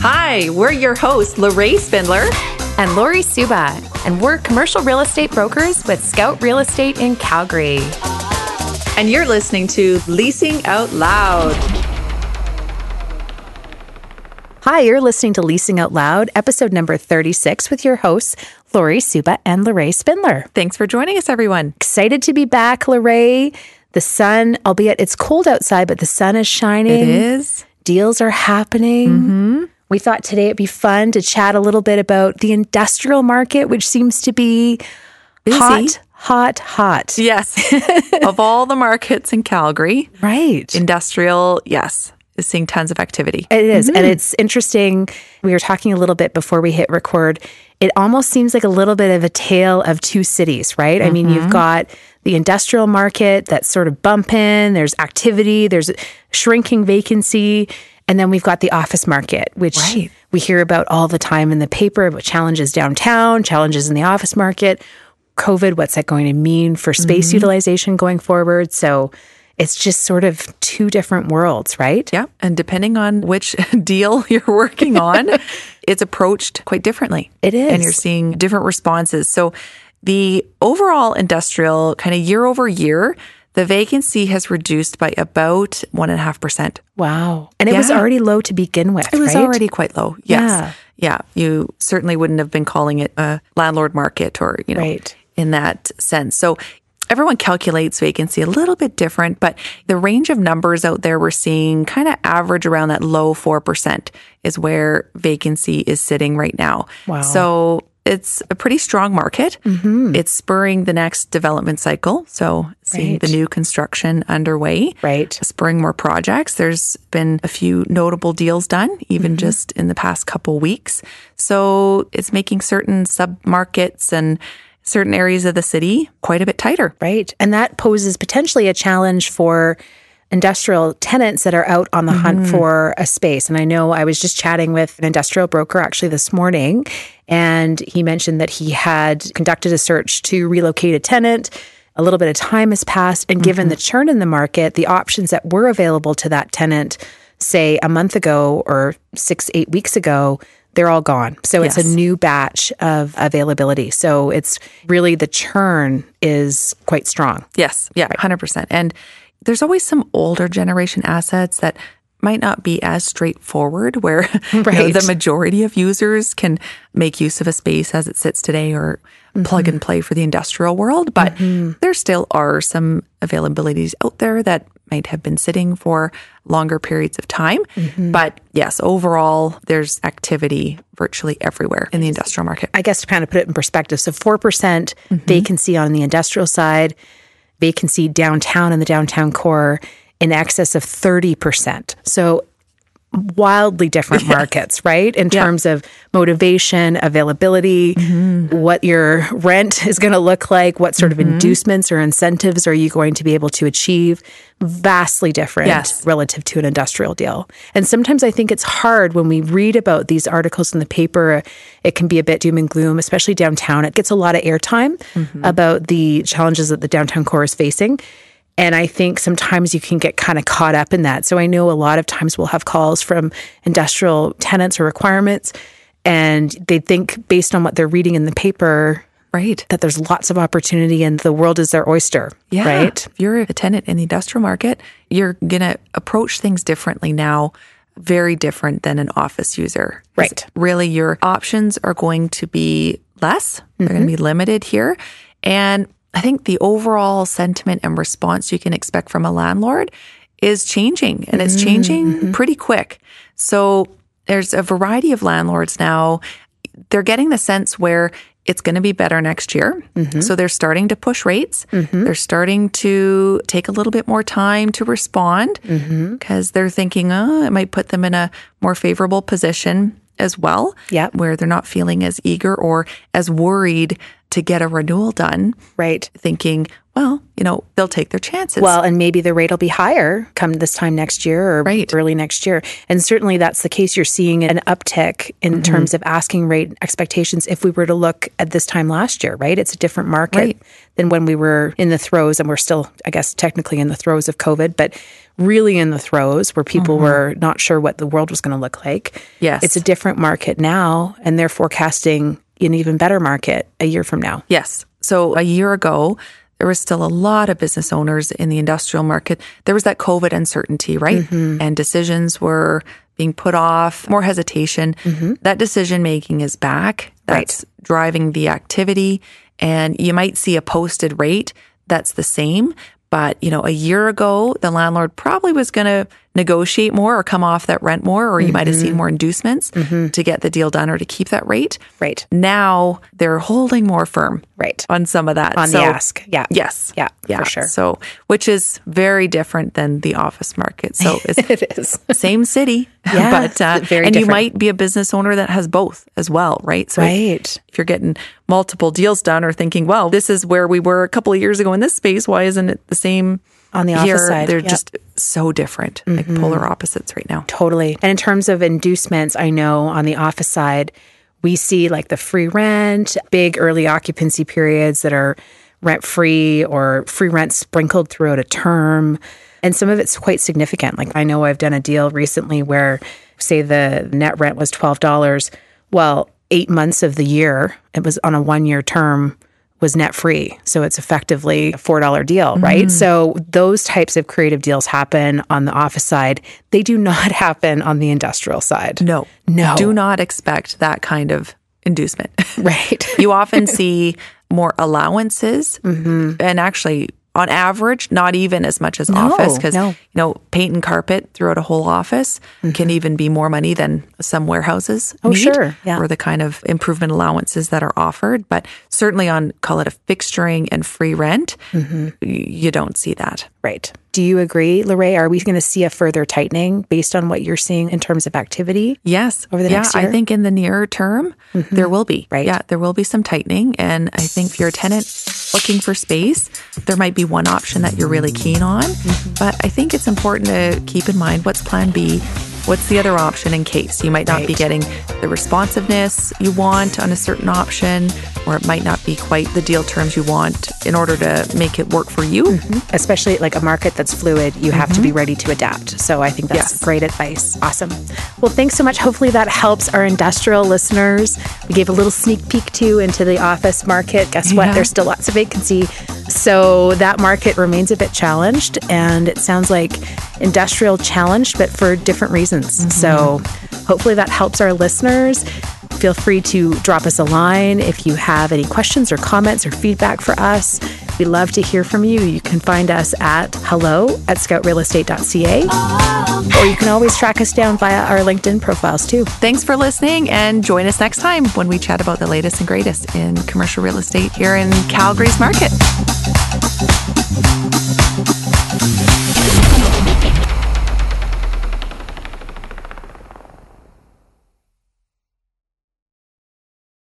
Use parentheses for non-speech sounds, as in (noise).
Hi, we're your hosts, Lorraine Spindler and Lori Suba, and we're commercial real estate brokers with Scout Real Estate in Calgary. And you're listening to Leasing Out Loud. Hi, you're listening to Leasing Out Loud, episode number 36, with your hosts, Lori Suba and Lorraine Spindler. Thanks for joining us, everyone. Excited to be back, Lorraine. The sun, albeit it's cold outside, but the sun is shining. It is. Deals are happening. Mm-hmm. We thought today it'd be fun to chat a little bit about the industrial market, which seems to be Busy. hot, hot, hot. Yes. (laughs) of all the markets in Calgary, Right. industrial, yes, is seeing tons of activity. It is, And hmm. it's interesting. We were talking a little bit before we hit record. It almost seems like a little bit of a tale of two cities, right? I mean, you've mm-hmm. got the industrial market that's sort of bumping, there's activity, there's shrinking vacancy. And then we've got the office market, which Right. we hear about all the time in the paper about challenges downtown, challenges in the office market, COVID, what's that going to mean for space mm-hmm. utilization going forward? So it's just sort of two different worlds, right? Yeah. And depending on which (laughs) deal (laughs) you're working on, (laughs) it's approached quite differently. It is. And you're seeing different responses. So the overall industrial kind of year over year, the vacancy has reduced by about one and a half percent. Wow. And it was already low to begin with. It was right? already quite low. Yes. Yeah. Yeah. You certainly wouldn't have been calling it a landlord market or, you know, Right. in that sense. So everyone calculates vacancy a little bit different, but the range of numbers out there we're seeing kind of average around that low 4% is where vacancy is sitting right now. Wow. So it's a pretty strong market. Mm-hmm. It's spurring the next development cycle. So seeing Right. the new construction underway Right. spurring more projects. There's been a few notable deals done, even Mm-hmm. just in the past couple weeks. So it's making certain sub markets and certain areas of the city quite a bit tighter. Right. And that poses potentially a challenge for industrial tenants that are out on the hunt mm-hmm. for a space. And I know I was just chatting with an industrial broker actually this morning, and he mentioned that he had conducted a search to relocate a tenant. A little bit of time has passed, and given the mm-hmm. churn in the market, the options that were available to that tenant, say a month ago or six, eight weeks ago, they're all gone. So it's a new batch of availability. So it's really the churn is quite strong. Yes. Yeah. 100%. And there's always some older generation assets that might not be as straightforward where you (laughs) know, the majority of users can make use of a space as it sits today or plug and mm-hmm. play for the industrial world. But mm-hmm. there still are some availabilities out there that might have been sitting for longer periods of time. Mm-hmm. But yes, overall, there's activity virtually everywhere in the industrial market. I guess to kind of put it in perspective, so 4% vacancy on the industrial side, vacancy downtown in the downtown core in excess of 30%. So wildly different markets, right? In terms of motivation, availability, what your rent is going to look like, what sort of mm-hmm. inducements or incentives are you going to be able to achieve? Vastly different Yes. relative to an industrial deal. And sometimes I think it's hard when we read about these articles in the paper, it can be a bit doom and gloom, especially downtown. It gets a lot of airtime mm-hmm. about the challenges that the downtown core is facing. And I think sometimes you can get kind of caught up in that. So I know a lot of times we'll have calls from industrial tenants or requirements, and they think based on what they're reading in the paper Right. that there's lots of opportunity and the world is their oyster. Yeah. Right. If you're a tenant in the industrial market, you're going to approach things differently now, very different than an office user. Right. Really, your options are going to be less, they're going to mm-hmm. be limited here. And I think the overall sentiment and response you can expect from a landlord is changing and it's mm-hmm, changing mm-hmm. pretty quick. So there's a variety of landlords now. They're getting the sense where it's going to be better next year. Mm-hmm. So they're starting to push rates. They're starting to take a little bit more time to respond because they're thinking, oh, it might put them in a more favorable position as well. Yep. Where they're not feeling as eager or as worried to get a renewal done, Right. thinking, well, you know, they'll take their chances. Well, and maybe the rate will be higher come this time next year or Right. early next year. And certainly that's the case. You're seeing an uptick in mm-hmm. terms of asking rate expectations if we were to look at this time last year, right? It's a different market Right. than when we were in the throes, and we're still, I guess, technically in the throes of COVID, but really in the throes where people mm-hmm. were not sure what the world was going to look like. Yes. It's a different market now, and they're forecasting an even better market a year from now. Yes. So a year ago, there was still a lot of business owners in the industrial market. There was that COVID uncertainty, right? Mm-hmm. And decisions were being put off, more hesitation. Mm-hmm. That decision making is back. That's driving the activity. And you might see a posted rate that's the same. But, you know, a year ago, the landlord probably was going to negotiate more or come off that rent more, or you might have seen more inducements to get the deal done or to keep that rate. Right. Now they're holding more firm Right. on some of that. On So- the ask. Yeah. Yes. Yeah, Yeah. for sure. So, which is very different than the office market. So (laughs) it's it is. same city, (laughs) Yeah, but uh, very and you might be a business owner that has both as well, right? So Right. if you're getting multiple deals done or thinking, well, this is where we were a couple of years ago in this space, why isn't it the same On the office here? side, They're yep. just so different, like mm-hmm. polar opposites right now. Totally. And in terms of inducements, I know on the office side, we see like the free rent, big early occupancy periods that are rent free or free rent sprinkled throughout a term. And some of it's quite significant. Like I know I've done a deal recently where, say, the net rent was $12. Well, eight months of the year, it was on a one year term, was net free. So it's effectively a $4 deal, right? So those types of creative deals happen on the office side. They do not (laughs) happen on the industrial side. No, No. do not expect that kind of inducement. (laughs) Right. you often (laughs) see more allowances Mm-hmm. and actually on average not even as much as office because no. you know paint and carpet throughout a whole office can even be more money than some warehouses Mm-hmm. Oh, sure. Yeah. for the kind of improvement allowances that are offered but certainly on call it a fixturing and free rent Mm-hmm. y- you don't see that right. Do you agree, Lorraine? Are we going to see a further tightening based on what you're seeing in terms of activity? Yes. Over the yeah, next I year? Mm-hmm. think in the near term, there will be. Right. Yeah, there will be some tightening. And I think if you're a tenant looking for space, there might be one option that you're really keen on. Mm-hmm. But I think it's important to keep in mind what's plan B? What's the other option in case you might not be getting the responsiveness you want on a certain option, or it might not be quite the deal terms you want in order to make it work for you? Mm-hmm. Especially like a market that's fluid, you have to be mm-hmm. ready to adapt. So I think that's Yes. great advice. Awesome. Well, thanks so much. Hopefully that helps our industrial listeners. We gave a little sneak peek too into the office market. Guess what? There's still lots of vacancy. So that market remains a bit challenged and it sounds like industrial challenged, but for different reasons. Mm-hmm. So hopefully that helps our listeners. Feel free to drop us a line if you have any questions or comments or feedback for us. We love to hear from you. You can find us at hello at scoutrealestate.ca oh. or you can always track us down via our LinkedIn profiles too. Thanks for listening and join us next time when we chat about the latest and greatest in commercial real estate here in Calgary's market. Thank you.